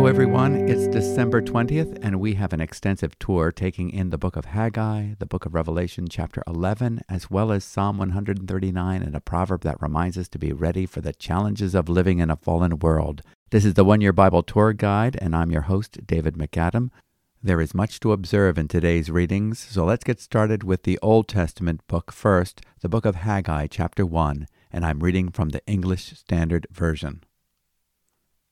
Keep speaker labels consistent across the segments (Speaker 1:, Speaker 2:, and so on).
Speaker 1: Hello, everyone. It's December 20th, and we have an extensive tour taking in the book of Haggai, the book of Revelation, chapter 11, as well as Psalm 139 and a proverb that reminds us to be ready for the challenges of living in a fallen world. This is the One Year Bible Tour Guide, and I'm your host, David MacAdam. There is much to observe in today's readings, so let's get started with the Old Testament book first, the book of Haggai, chapter 1, and I'm reading from the English Standard Version.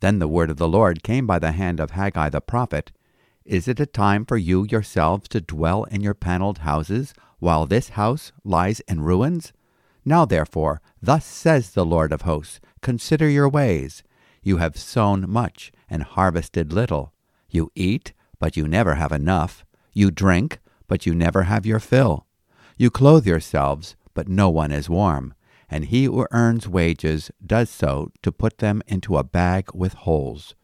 Speaker 1: Then the word of the Lord came by the hand of Haggai the prophet Is it a time for you yourselves to dwell in your paneled houses, while this house lies in ruins? Now therefore, thus says the Lord of hosts Consider your ways. You have sown much and harvested little. You eat, but you never have enough. You drink, but you never have your fill. You clothe yourselves, but no one is warm and he who earns wages does so to put them into a bag with holes.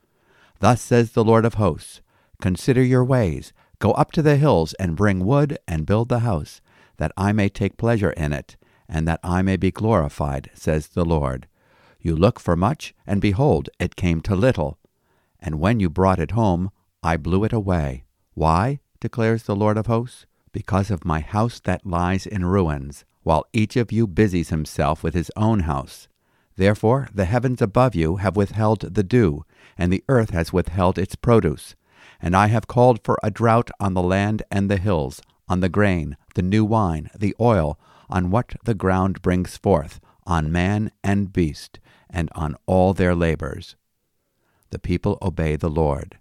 Speaker 1: Thus says the Lord of hosts Consider your ways, go up to the hills and bring wood and build the house, that I may take pleasure in it, and that I may be glorified, says the Lord. You look for much, and behold, it came to little. And when you brought it home, I blew it away. Why? declares the Lord of hosts. Because of my house that lies in ruins while each of you busies himself with his own house. Therefore the heavens above you have withheld the dew, and the earth has withheld its produce. And I have called for a drought on the land and the hills, on the grain, the new wine, the oil, on what the ground brings forth, on man and beast, and on all their labors. The people obey the Lord.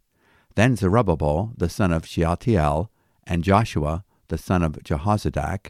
Speaker 1: Then Zerubbabel the son of Shealtiel, and Joshua the son of Jehozadak,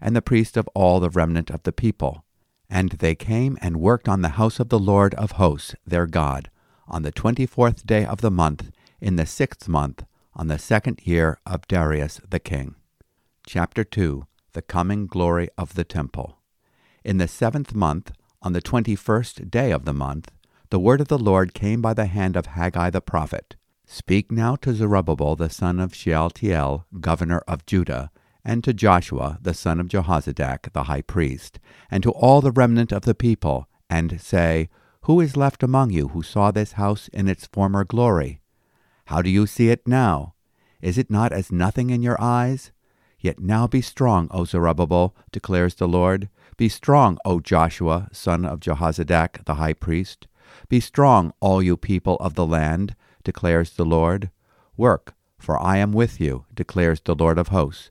Speaker 1: and the priest of all the remnant of the people. And they came and worked on the house of the Lord of hosts, their God, on the twenty fourth day of the month, in the sixth month, on the second year of Darius the king. Chapter 2 The Coming Glory of the Temple. In the seventh month, on the twenty first day of the month, the word of the Lord came by the hand of Haggai the prophet. Speak now to Zerubbabel the son of Shealtiel, governor of Judah, and to Joshua the son of Jehozadak the high priest, and to all the remnant of the people, and say, Who is left among you who saw this house in its former glory? How do you see it now? Is it not as nothing in your eyes? Yet now be strong, O Zerubbabel, declares the Lord. Be strong, O Joshua, son of Jehozadak the high priest. Be strong, all you people of the land, declares the Lord. Work, for I am with you, declares the Lord of hosts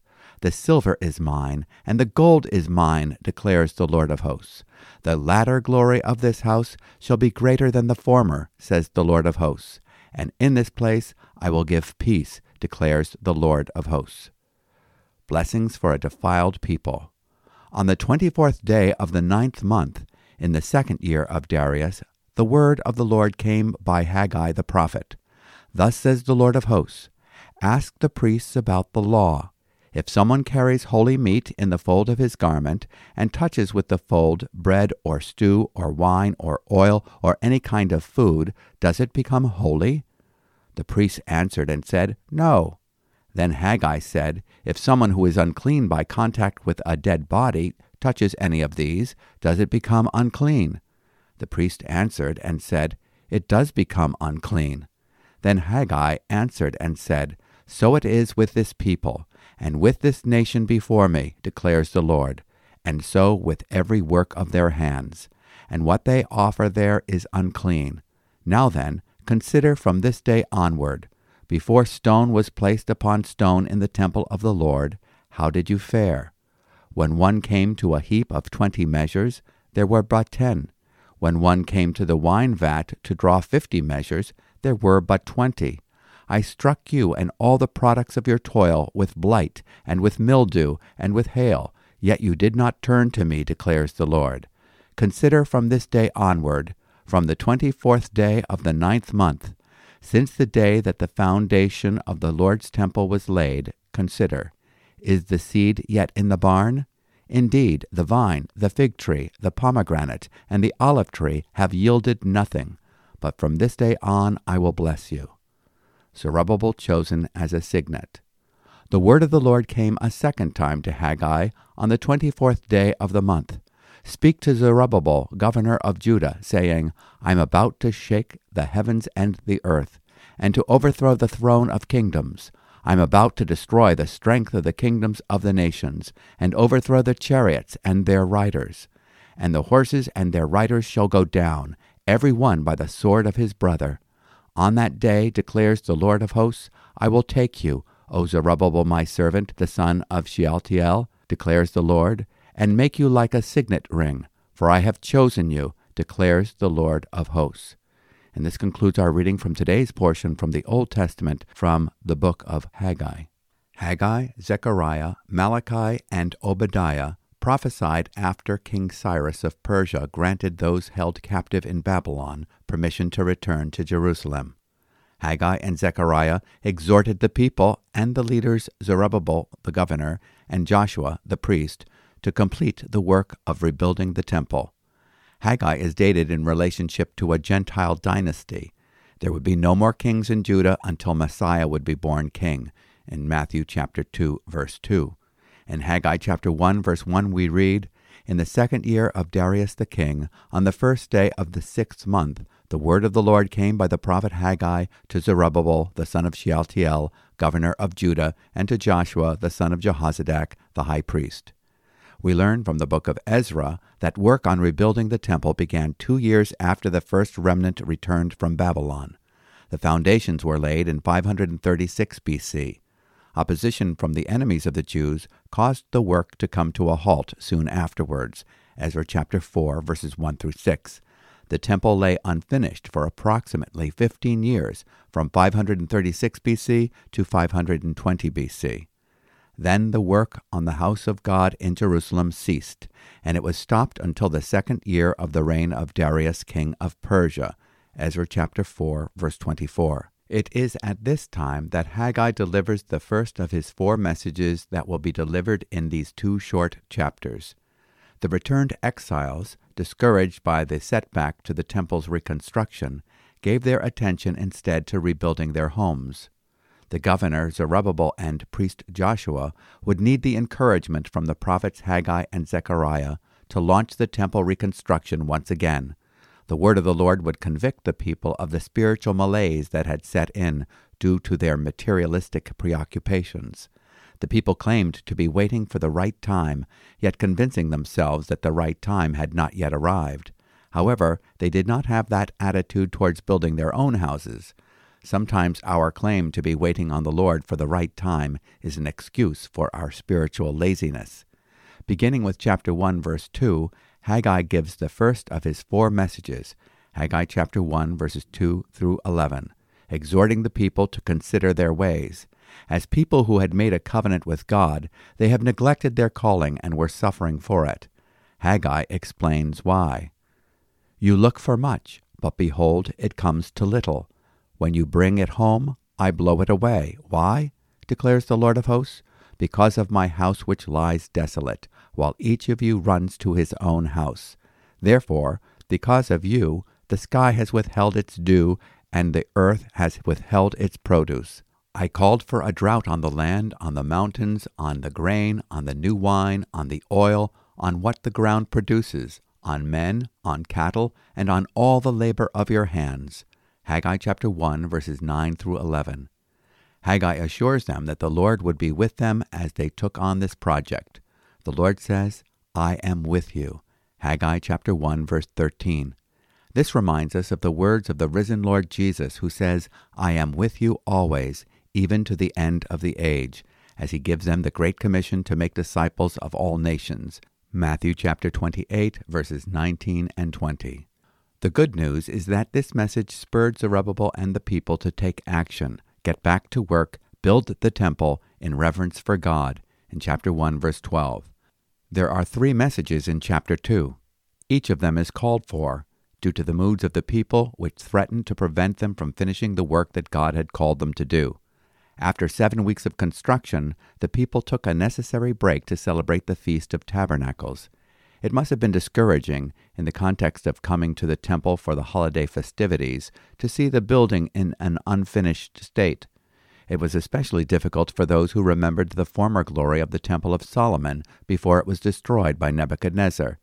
Speaker 1: The silver is mine, and the gold is mine, declares the Lord of hosts. The latter glory of this house shall be greater than the former, says the Lord of hosts. And in this place I will give peace, declares the Lord of hosts. Blessings for a defiled people. On the twenty fourth day of the ninth month, in the second year of Darius, the word of the Lord came by Haggai the prophet. Thus says the Lord of hosts Ask the priests about the law if someone carries holy meat in the fold of his garment, and touches with the fold bread or stew or wine or oil or any kind of food, does it become holy? The priest answered and said, No. Then Haggai said, If someone who is unclean by contact with a dead body touches any of these, does it become unclean? The priest answered and said, It does become unclean. Then Haggai answered and said, So it is with this people, and with this nation before me, declares the Lord, and so with every work of their hands. And what they offer there is unclean. Now then, consider from this day onward, before stone was placed upon stone in the temple of the Lord, how did you fare? When one came to a heap of twenty measures, there were but ten. When one came to the wine vat to draw fifty measures, there were but twenty. I struck you and all the products of your toil with blight, and with mildew, and with hail, yet you did not turn to me, declares the Lord. Consider from this day onward, from the twenty fourth day of the ninth month, since the day that the foundation of the Lord's temple was laid, consider Is the seed yet in the barn? Indeed, the vine, the fig tree, the pomegranate, and the olive tree have yielded nothing. But from this day on I will bless you. Zerubbabel chosen as a signet. The word of the Lord came a second time to Haggai on the twenty fourth day of the month. Speak to Zerubbabel, governor of Judah, saying, I am about to shake the heavens and the earth, and to overthrow the throne of kingdoms. I am about to destroy the strength of the kingdoms of the nations, and overthrow the chariots and their riders. And the horses and their riders shall go down, every one by the sword of his brother. On that day, declares the Lord of hosts, I will take you, O Zerubbabel my servant, the son of Shealtiel, declares the Lord, and make you like a signet ring, for I have chosen you, declares the Lord of hosts. And this concludes our reading from today's portion from the Old Testament from the book of Haggai. Haggai, Zechariah, Malachi, and Obadiah prophesied after King Cyrus of Persia granted those held captive in Babylon permission to return to Jerusalem. Haggai and Zechariah exhorted the people and the leaders Zerubbabel the governor and Joshua the priest to complete the work of rebuilding the temple. Haggai is dated in relationship to a Gentile dynasty. There would be no more kings in Judah until Messiah would be born king in Matthew chapter 2 verse 2. In Haggai chapter 1 verse 1 we read, In the second year of Darius the king, on the first day of the sixth month, the word of the Lord came by the prophet Haggai to Zerubbabel the son of Shealtiel, governor of Judah, and to Joshua the son of Jehozadak, the high priest. We learn from the book of Ezra that work on rebuilding the temple began two years after the first remnant returned from Babylon. The foundations were laid in 536 BC. Opposition from the enemies of the Jews caused the work to come to a halt soon afterwards. Ezra chapter 4 verses 1 through 6. The temple lay unfinished for approximately 15 years, from 536 BC to 520 BC. Then the work on the house of God in Jerusalem ceased, and it was stopped until the second year of the reign of Darius king of Persia. Ezra chapter 4 verse 24. It is at this time that Haggai delivers the first of his four messages that will be delivered in these two short chapters. The returned exiles, discouraged by the setback to the temple's reconstruction, gave their attention instead to rebuilding their homes. The governor Zerubbabel and priest Joshua would need the encouragement from the prophets Haggai and Zechariah to launch the temple reconstruction once again, the word of the Lord would convict the people of the spiritual malaise that had set in due to their materialistic preoccupations. The people claimed to be waiting for the right time, yet convincing themselves that the right time had not yet arrived. However, they did not have that attitude towards building their own houses. Sometimes our claim to be waiting on the Lord for the right time is an excuse for our spiritual laziness. Beginning with chapter 1, verse 2, Haggai gives the first of his four messages, Haggai chapter 1, verses 2 through 11, exhorting the people to consider their ways. As people who had made a covenant with God, they have neglected their calling and were suffering for it. Haggai explains why. You look for much, but behold, it comes to little. When you bring it home, I blow it away. Why? declares the Lord of hosts. Because of my house which lies desolate, while each of you runs to his own house. Therefore, because of you, the sky has withheld its dew, and the earth has withheld its produce. I called for a drought on the land, on the mountains, on the grain, on the new wine, on the oil, on what the ground produces, on men, on cattle, and on all the labor of your hands. Haggai chapter 1 verses 9 through 11. Haggai assures them that the Lord would be with them as they took on this project. The Lord says, I am with you. Haggai chapter 1 verse 13. This reminds us of the words of the risen Lord Jesus who says, I am with you always, even to the end of the age, as he gives them the great commission to make disciples of all nations. Matthew chapter 28 verses 19 and 20. The good news is that this message spurred Zerubbabel and the people to take action, get back to work, build the temple in reverence for God in chapter 1 verse 12. There are three messages in chapter 2. Each of them is called for due to the moods of the people which threatened to prevent them from finishing the work that God had called them to do. After seven weeks of construction, the people took a necessary break to celebrate the Feast of Tabernacles. It must have been discouraging, in the context of coming to the temple for the holiday festivities, to see the building in an unfinished state. It was especially difficult for those who remembered the former glory of the Temple of Solomon before it was destroyed by Nebuchadnezzar.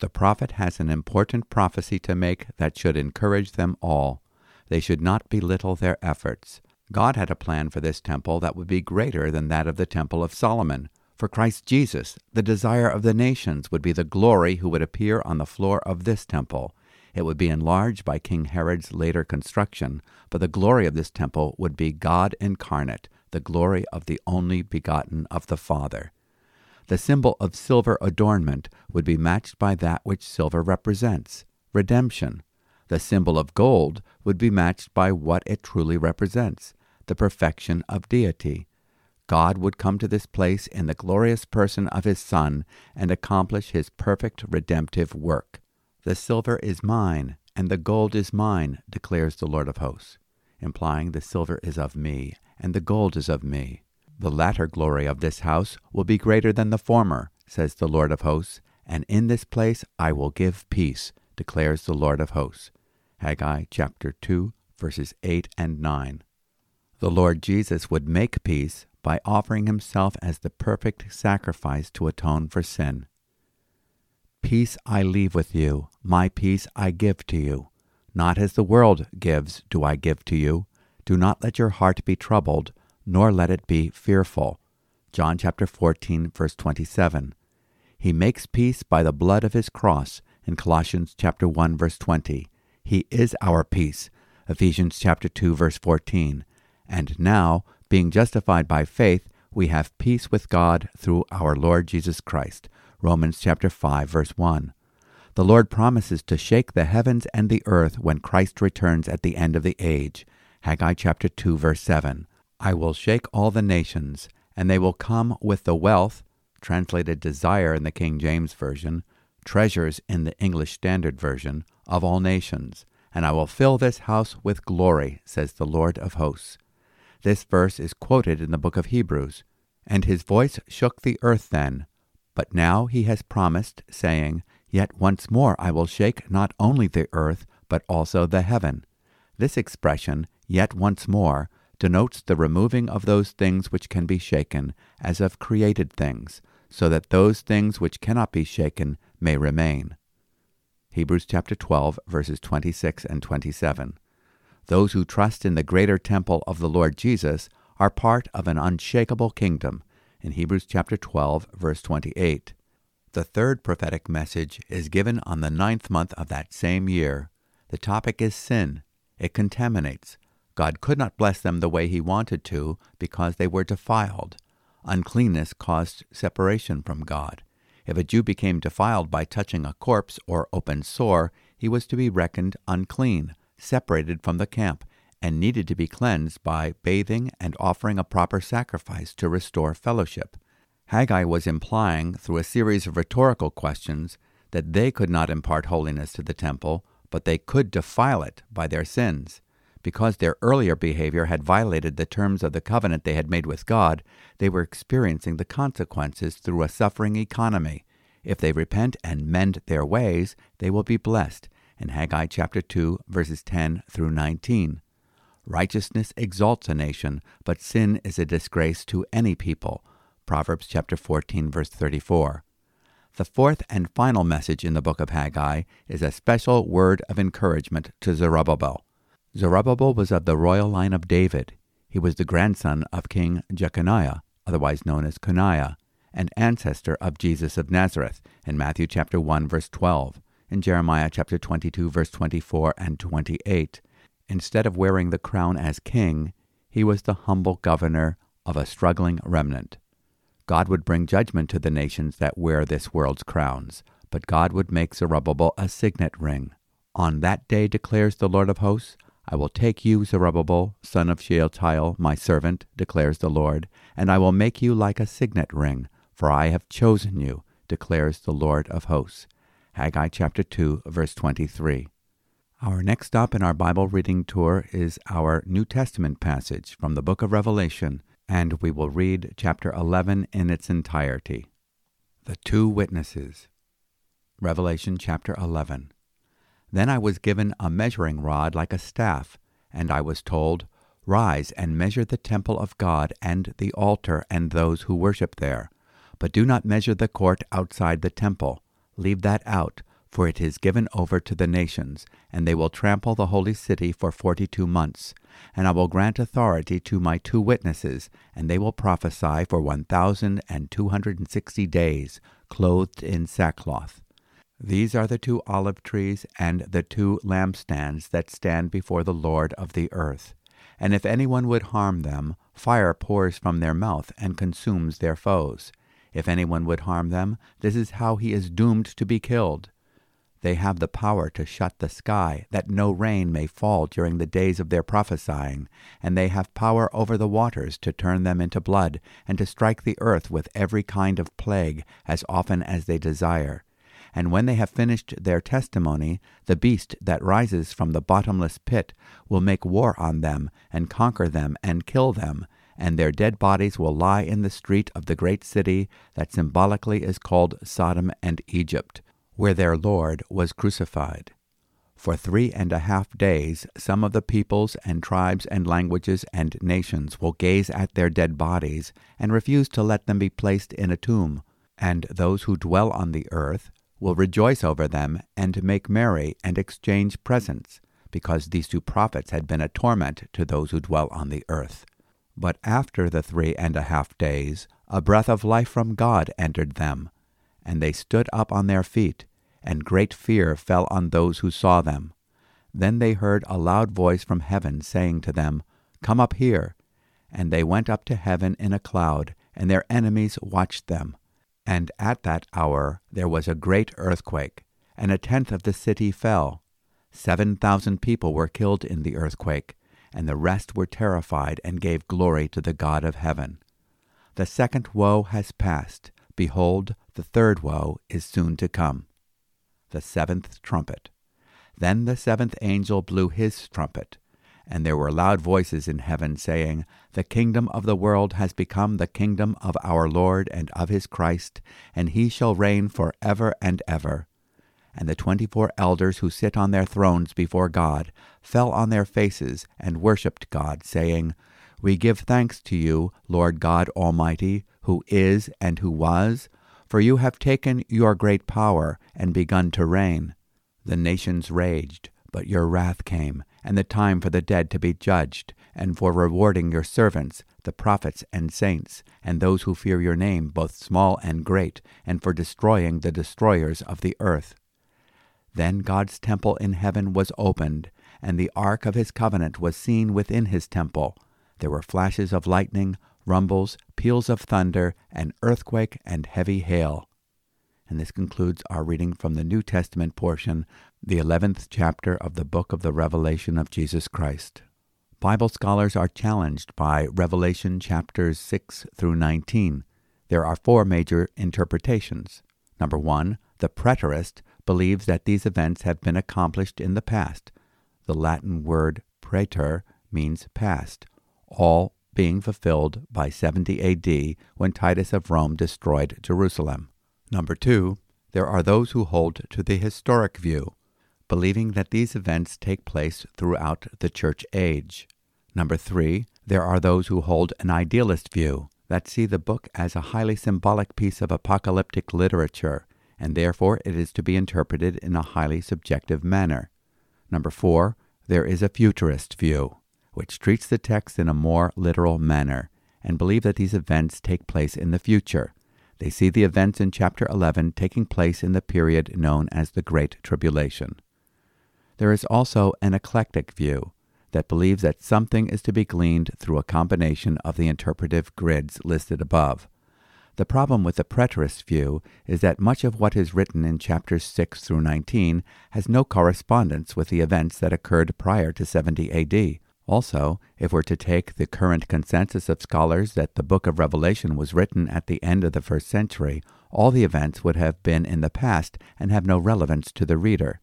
Speaker 1: The prophet has an important prophecy to make that should encourage them all. They should not belittle their efforts. God had a plan for this temple that would be greater than that of the Temple of Solomon. For Christ Jesus, the desire of the nations would be the glory who would appear on the floor of this temple. It would be enlarged by King Herod's later construction, but the glory of this temple would be God incarnate, the glory of the only begotten of the Father. The symbol of silver adornment would be matched by that which silver represents redemption. The symbol of gold would be matched by what it truly represents the perfection of deity. God would come to this place in the glorious person of his Son and accomplish his perfect redemptive work. The silver is mine, and the gold is mine, declares the Lord of hosts, implying the silver is of me, and the gold is of me. The latter glory of this house will be greater than the former, says the Lord of hosts, and in this place I will give peace, declares the Lord of hosts. Haggai chapter 2, verses 8 and 9. The Lord Jesus would make peace by offering himself as the perfect sacrifice to atone for sin. Peace I leave with you, my peace I give to you. Not as the world gives do I give to you. Do not let your heart be troubled, nor let it be fearful. John chapter 14 verse 27. He makes peace by the blood of his cross in Colossians chapter 1 verse 20. He is our peace. Ephesians chapter 2 verse 14. And now, being justified by faith, we have peace with God through our Lord Jesus Christ. Romans chapter 5 verse 1. The Lord promises to shake the heavens and the earth when Christ returns at the end of the age. Haggai chapter 2 verse 7. I will shake all the nations, and they will come with the wealth, translated desire in the King James Version, treasures in the English Standard Version, of all nations, and I will fill this house with glory, says the Lord of hosts. This verse is quoted in the book of Hebrews. And his voice shook the earth then. But now he has promised, saying, Yet once more I will shake not only the earth, but also the heaven. This expression, yet once more, denotes the removing of those things which can be shaken, as of created things, so that those things which cannot be shaken may remain. Hebrews chapter 12, verses 26 and 27. Those who trust in the greater temple of the Lord Jesus are part of an unshakable kingdom in Hebrews chapter 12 verse 28. The third prophetic message is given on the ninth month of that same year. The topic is sin. It contaminates. God could not bless them the way he wanted to because they were defiled. Uncleanness caused separation from God. If a Jew became defiled by touching a corpse or open sore, he was to be reckoned unclean separated from the camp and needed to be cleansed by bathing and offering a proper sacrifice to restore fellowship. Haggai was implying, through a series of rhetorical questions, that they could not impart holiness to the temple, but they could defile it by their sins. Because their earlier behavior had violated the terms of the covenant they had made with God, they were experiencing the consequences through a suffering economy. If they repent and mend their ways, they will be blessed in Haggai chapter 2, verses 10 through 19. Righteousness exalts a nation, but sin is a disgrace to any people. Proverbs chapter 14 verse 34. The fourth and final message in the book of Haggai is a special word of encouragement to Zerubbabel. Zerubbabel was of the royal line of David. He was the grandson of King Jeconiah, otherwise known as Coniah, and ancestor of Jesus of Nazareth in Matthew chapter 1 verse 12, in Jeremiah chapter 22 verse 24 and 28. Instead of wearing the crown as king, he was the humble governor of a struggling remnant. God would bring judgment to the nations that wear this world's crowns, but God would make Zerubbabel a signet ring. On that day, declares the Lord of hosts, I will take you, Zerubbabel, son of Shealtiel, my servant, declares the Lord, and I will make you like a signet ring, for I have chosen you, declares the Lord of hosts. Haggai chapter 2, verse 23. Our next stop in our Bible reading tour is our New Testament passage from the book of Revelation, and we will read chapter 11 in its entirety. The Two Witnesses. Revelation chapter 11. Then I was given a measuring rod like a staff, and I was told, Rise and measure the temple of God and the altar and those who worship there. But do not measure the court outside the temple. Leave that out for it is given over to the nations, and they will trample the holy city for forty two months. And I will grant authority to my two witnesses, and they will prophesy for one thousand and two hundred and sixty days, clothed in sackcloth. These are the two olive trees and the two lampstands that stand before the Lord of the earth. And if anyone would harm them, fire pours from their mouth and consumes their foes. If anyone would harm them, this is how he is doomed to be killed. They have the power to shut the sky, that no rain may fall during the days of their prophesying, and they have power over the waters to turn them into blood, and to strike the earth with every kind of plague, as often as they desire. And when they have finished their testimony, the beast that rises from the bottomless pit will make war on them, and conquer them, and kill them, and their dead bodies will lie in the street of the great city that symbolically is called Sodom and Egypt where their Lord was crucified. For three and a half days, some of the peoples and tribes and languages and nations will gaze at their dead bodies and refuse to let them be placed in a tomb, and those who dwell on the earth will rejoice over them and make merry and exchange presents, because these two prophets had been a torment to those who dwell on the earth. But after the three and a half days, a breath of life from God entered them, and they stood up on their feet and great fear fell on those who saw them. Then they heard a loud voice from heaven saying to them, Come up here. And they went up to heaven in a cloud, and their enemies watched them. And at that hour there was a great earthquake, and a tenth of the city fell. Seven thousand people were killed in the earthquake, and the rest were terrified and gave glory to the God of heaven. The second woe has passed. Behold, the third woe is soon to come the seventh trumpet. Then the seventh angel blew his trumpet, and there were loud voices in heaven saying, The kingdom of the world has become the kingdom of our Lord and of his Christ, and he shall reign for ever and ever. And the twenty four elders who sit on their thrones before God fell on their faces and worshipped God, saying, We give thanks to you, Lord God Almighty, who is and who was, for you have taken your great power and begun to reign. The nations raged, but your wrath came, and the time for the dead to be judged, and for rewarding your servants, the prophets and saints, and those who fear your name, both small and great, and for destroying the destroyers of the earth. Then God's temple in heaven was opened, and the ark of his covenant was seen within his temple. There were flashes of lightning, rumbles, peals of thunder, an earthquake, and heavy hail. And this concludes our reading from the New Testament portion, the 11th chapter of the book of the Revelation of Jesus Christ. Bible scholars are challenged by Revelation chapters 6 through 19. There are four major interpretations. Number one, the preterist believes that these events have been accomplished in the past. The Latin word praeter means past. All being fulfilled by 70 AD when Titus of Rome destroyed Jerusalem. Number two, there are those who hold to the historic view, believing that these events take place throughout the church age. Number three, there are those who hold an idealist view that see the book as a highly symbolic piece of apocalyptic literature, and therefore it is to be interpreted in a highly subjective manner. Number four, there is a futurist view, which treats the text in a more literal manner, and believe that these events take place in the future. They see the events in chapter 11 taking place in the period known as the Great Tribulation. There is also an eclectic view that believes that something is to be gleaned through a combination of the interpretive grids listed above. The problem with the preterist view is that much of what is written in chapters 6 through 19 has no correspondence with the events that occurred prior to 70 AD. Also, if we're to take the current consensus of scholars that the book of Revelation was written at the end of the first century, all the events would have been in the past and have no relevance to the reader.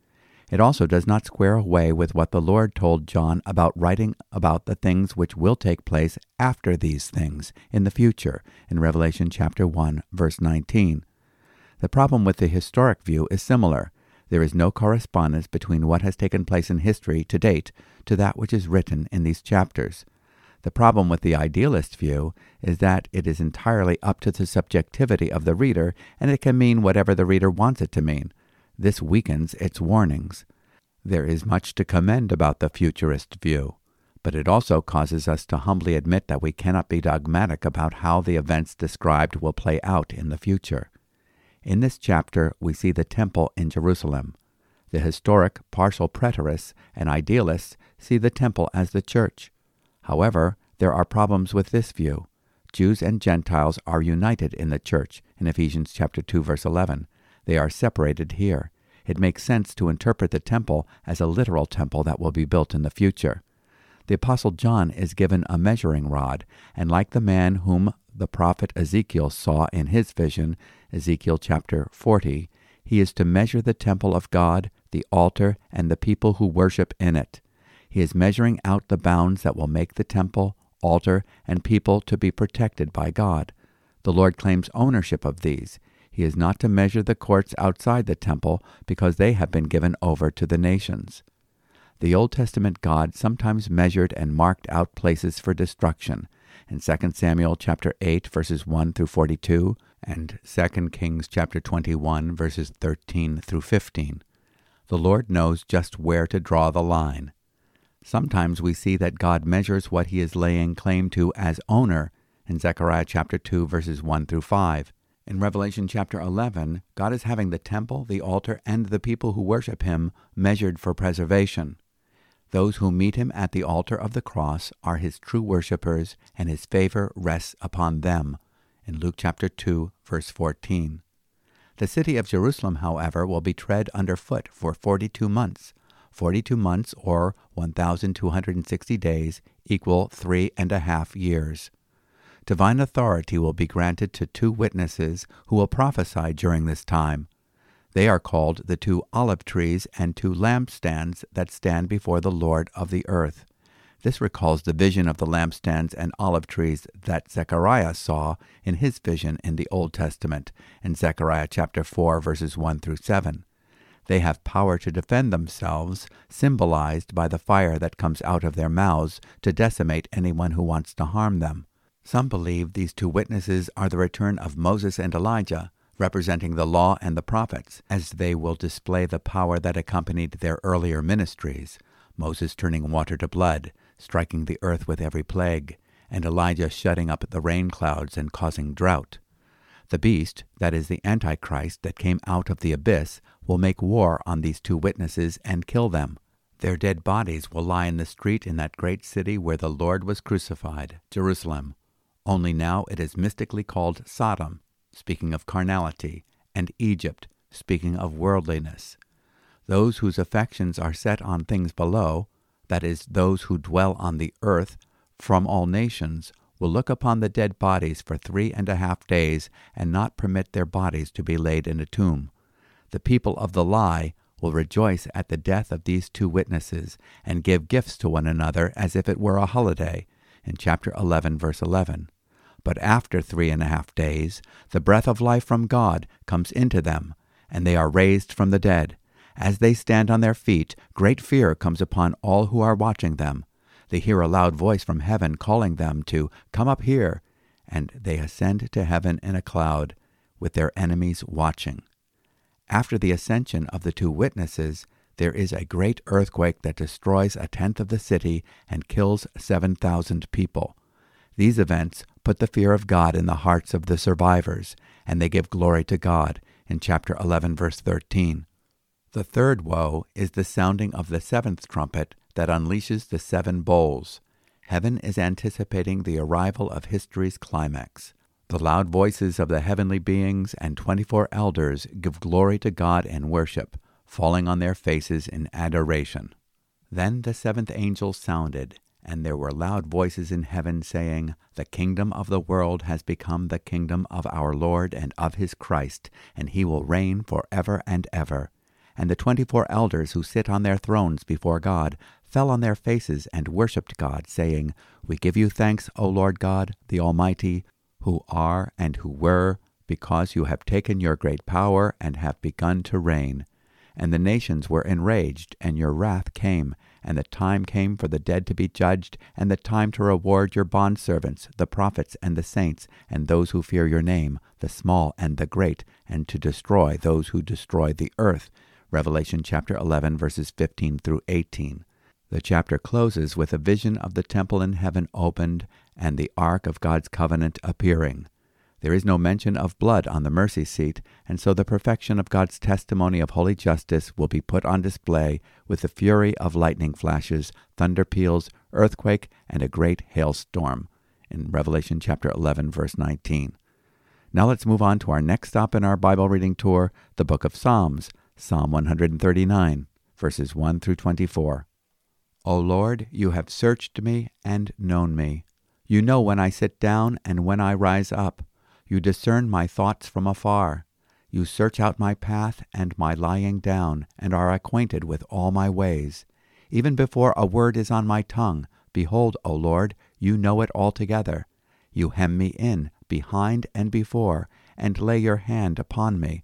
Speaker 1: It also does not square away with what the Lord told John about writing about the things which will take place after these things in the future in Revelation chapter 1 verse 19. The problem with the historic view is similar. There is no correspondence between what has taken place in history to date to that which is written in these chapters. The problem with the idealist view is that it is entirely up to the subjectivity of the reader and it can mean whatever the reader wants it to mean. This weakens its warnings. There is much to commend about the futurist view, but it also causes us to humbly admit that we cannot be dogmatic about how the events described will play out in the future. In this chapter, we see the temple in Jerusalem. The historic partial preterists and idealists see the temple as the church. However, there are problems with this view. Jews and Gentiles are united in the church in Ephesians chapter 2 verse 11 they are separated here. It makes sense to interpret the temple as a literal temple that will be built in the future. The Apostle John is given a measuring rod, and like the man whom the prophet Ezekiel saw in his vision, Ezekiel chapter 40, he is to measure the temple of God, the altar, and the people who worship in it. He is measuring out the bounds that will make the temple, altar, and people to be protected by God. The Lord claims ownership of these. He is not to measure the courts outside the temple because they have been given over to the nations. The Old Testament God sometimes measured and marked out places for destruction. In 2 Samuel chapter 8 verses 1 through 42 and 2 Kings chapter 21 verses 13 through 15. The Lord knows just where to draw the line. Sometimes we see that God measures what he is laying claim to as owner in Zechariah chapter 2 verses 1 through 5. In Revelation chapter 11, God is having the temple, the altar, and the people who worship him measured for preservation. Those who meet him at the altar of the cross are his true worshippers, and his favor rests upon them. In Luke chapter 2, verse 14. The city of Jerusalem, however, will be tread underfoot for 42 months. 42 months, or 1,260 days, equal three and a half years divine authority will be granted to two witnesses who will prophesy during this time. They are called the two olive trees and two lampstands that stand before the Lord of the earth. This recalls the vision of the lampstands and olive trees that Zechariah saw in his vision in the Old Testament in Zechariah chapter 4 verses 1 through 7. They have power to defend themselves, symbolized by the fire that comes out of their mouths to decimate anyone who wants to harm them. Some believe these two witnesses are the return of Moses and Elijah, representing the law and the prophets, as they will display the power that accompanied their earlier ministries Moses turning water to blood, striking the earth with every plague, and Elijah shutting up the rain clouds and causing drought. The beast, that is the Antichrist that came out of the abyss, will make war on these two witnesses and kill them. Their dead bodies will lie in the street in that great city where the Lord was crucified, Jerusalem, only now it is mystically called Sodom, speaking of carnality, and Egypt, speaking of worldliness. Those whose affections are set on things below, that is, those who dwell on the earth from all nations, will look upon the dead bodies for three and a half days and not permit their bodies to be laid in a tomb. The people of the lie will rejoice at the death of these two witnesses and give gifts to one another as if it were a holiday. In chapter 11, verse 11. But after three and a half days, the breath of life from God comes into them, and they are raised from the dead. As they stand on their feet, great fear comes upon all who are watching them. They hear a loud voice from heaven calling them to come up here, and they ascend to heaven in a cloud, with their enemies watching. After the ascension of the two witnesses, there is a great earthquake that destroys a tenth of the city and kills 7,000 people. These events put the fear of God in the hearts of the survivors, and they give glory to God in chapter 11, verse 13. The third woe is the sounding of the seventh trumpet that unleashes the seven bowls. Heaven is anticipating the arrival of history's climax. The loud voices of the heavenly beings and twenty four elders give glory to God and worship, falling on their faces in adoration. Then the seventh angel sounded, and there were loud voices in heaven saying, The kingdom of the world has become the kingdom of our Lord and of his Christ, and he will reign for ever and ever. And the twenty four elders who sit on their thrones before God fell on their faces and worshipped God, saying, We give you thanks, O Lord God, the Almighty, who are and who were, because you have taken your great power and have begun to reign. And the nations were enraged, and your wrath came, and the time came for the dead to be judged, and the time to reward your bondservants, the prophets and the saints, and those who fear your name, the small and the great, and to destroy those who destroy the earth. Revelation chapter 11, verses 15 through 18. The chapter closes with a vision of the temple in heaven opened and the ark of God's covenant appearing. There is no mention of blood on the mercy seat, and so the perfection of God's testimony of holy justice will be put on display with the fury of lightning flashes, thunder peals, earthquake, and a great hailstorm. In Revelation chapter 11, verse 19. Now let's move on to our next stop in our Bible reading tour, the book of Psalms, Psalm 139, verses 1 through 24. O Lord, you have searched me and known me. You know when I sit down and when I rise up. You discern my thoughts from afar. You search out my path and my lying down, and are acquainted with all my ways. Even before a word is on my tongue, behold, O Lord, you know it altogether. You hem me in, behind and before, and lay your hand upon me.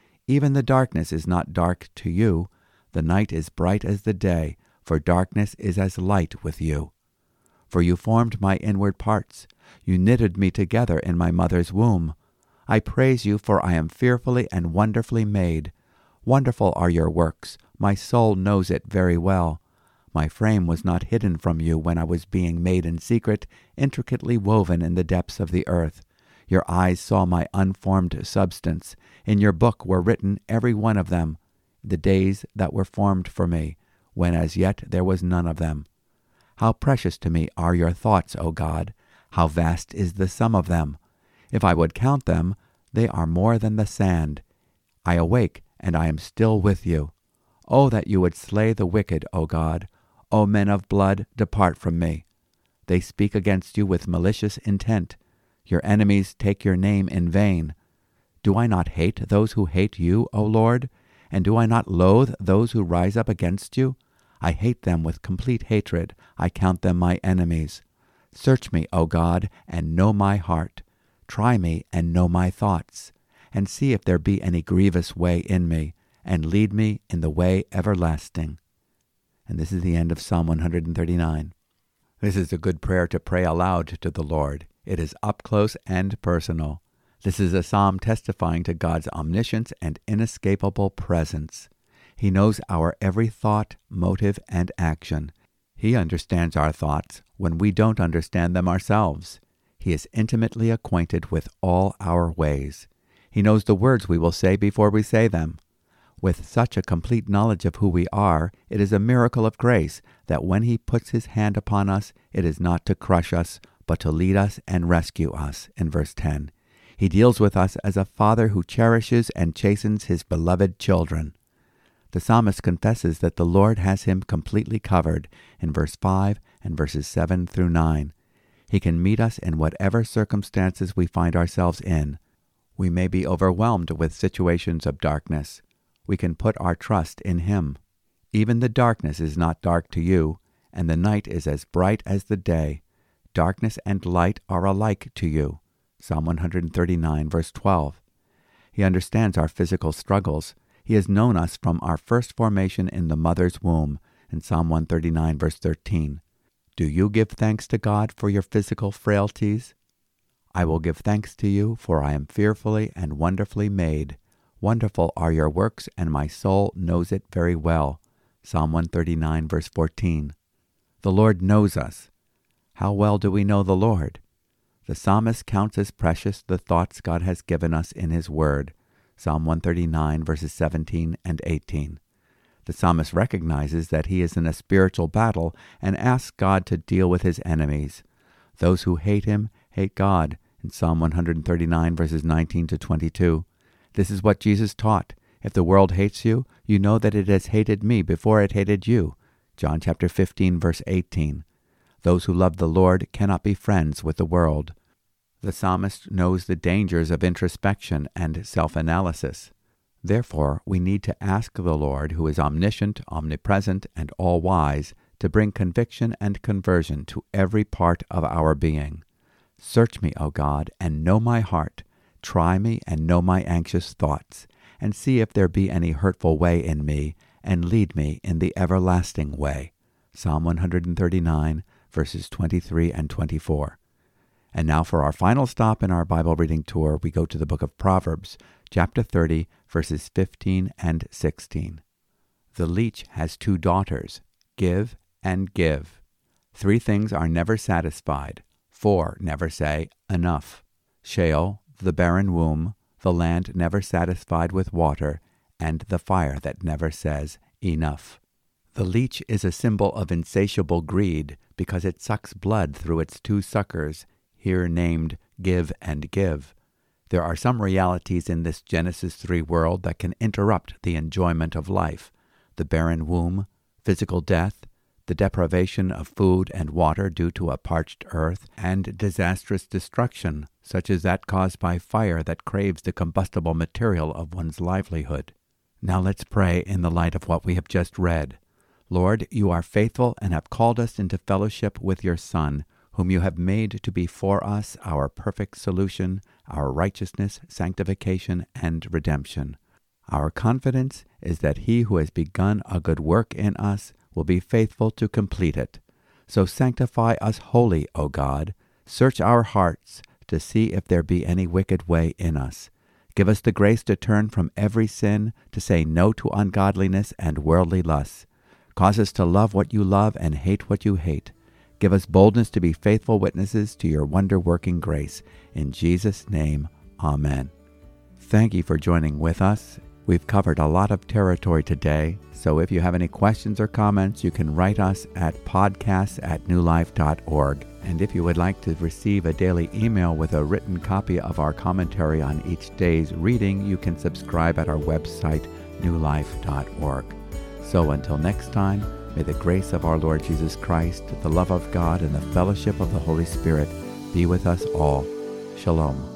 Speaker 1: even the darkness is not dark to you. The night is bright as the day, for darkness is as light with you. For you formed my inward parts, you knitted me together in my mother's womb. I praise you, for I am fearfully and wonderfully made. Wonderful are your works, my soul knows it very well. My frame was not hidden from you when I was being made in secret, intricately woven in the depths of the earth. Your eyes saw my unformed substance. In your book were written every one of them, the days that were formed for me, when as yet there was none of them. How precious to me are your thoughts, O God! How vast is the sum of them! If I would count them, they are more than the sand. I awake, and I am still with you. O that you would slay the wicked, O God! O men of blood, depart from me. They speak against you with malicious intent. Your enemies take your name in vain. Do I not hate those who hate you, O Lord? And do I not loathe those who rise up against you? I hate them with complete hatred. I count them my enemies. Search me, O God, and know my heart. Try me and know my thoughts, and see if there be any grievous way in me, and lead me in the way everlasting. And this is the end of Psalm 139. This is a good prayer to pray aloud to the Lord. It is up close and personal. This is a psalm testifying to God's omniscience and inescapable presence. He knows our every thought, motive, and action. He understands our thoughts when we don't understand them ourselves. He is intimately acquainted with all our ways. He knows the words we will say before we say them. With such a complete knowledge of who we are, it is a miracle of grace that when He puts His hand upon us, it is not to crush us, but to lead us and rescue us. In verse 10, He deals with us as a father who cherishes and chastens His beloved children. The psalmist confesses that the Lord has him completely covered in verse 5 and verses 7 through 9. He can meet us in whatever circumstances we find ourselves in. We may be overwhelmed with situations of darkness. We can put our trust in Him. Even the darkness is not dark to you, and the night is as bright as the day. Darkness and light are alike to you. Psalm 139, verse 12. He understands our physical struggles. He has known us from our first formation in the mother's womb, in Psalm 139, verse 13. Do you give thanks to God for your physical frailties? I will give thanks to you, for I am fearfully and wonderfully made. Wonderful are your works, and my soul knows it very well. Psalm 139, verse 14. The Lord knows us. How well do we know the Lord? The psalmist counts as precious the thoughts God has given us in His Word. Psalm 139, verses 17 and 18. The psalmist recognizes that he is in a spiritual battle and asks God to deal with his enemies. Those who hate him hate God, in Psalm 139, verses 19 to 22. This is what Jesus taught. If the world hates you, you know that it has hated me before it hated you. John chapter 15, verse 18. Those who love the Lord cannot be friends with the world. The psalmist knows the dangers of introspection and self analysis. Therefore, we need to ask the Lord, who is omniscient, omnipresent, and all wise, to bring conviction and conversion to every part of our being. Search me, O God, and know my heart. Try me and know my anxious thoughts, and see if there be any hurtful way in me, and lead me in the everlasting way. Psalm 139, verses 23 and 24. And now for our final stop in our Bible reading tour, we go to the book of Proverbs, chapter 30, verses 15 and 16. The leech has two daughters, give and give. Three things are never satisfied, four never say, enough. Sheol, the barren womb, the land never satisfied with water, and the fire that never says, enough. The leech is a symbol of insatiable greed because it sucks blood through its two suckers, here named give and give. There are some realities in this Genesis 3 world that can interrupt the enjoyment of life the barren womb, physical death, the deprivation of food and water due to a parched earth, and disastrous destruction, such as that caused by fire that craves the combustible material of one's livelihood. Now let's pray in the light of what we have just read. Lord, you are faithful and have called us into fellowship with your Son, whom you have made to be for us our perfect solution, our righteousness, sanctification, and redemption. Our confidence is that he who has begun a good work in us will be faithful to complete it. So sanctify us wholly, O God. Search our hearts to see if there be any wicked way in us. Give us the grace to turn from every sin, to say no to ungodliness and worldly lusts. Cause us to love what you love and hate what you hate Give us boldness to be faithful witnesses to your wonder working grace. In Jesus' name, Amen. Thank you for joining with us. We've covered a lot of territory today, so if you have any questions or comments, you can write us at podcasts at newlife.org. And if you would like to receive a daily email with a written copy of our commentary on each day's reading, you can subscribe at our website, newlife.org. So until next time, May the grace of our Lord Jesus Christ, the love of God, and the fellowship of the Holy Spirit be with us all. Shalom.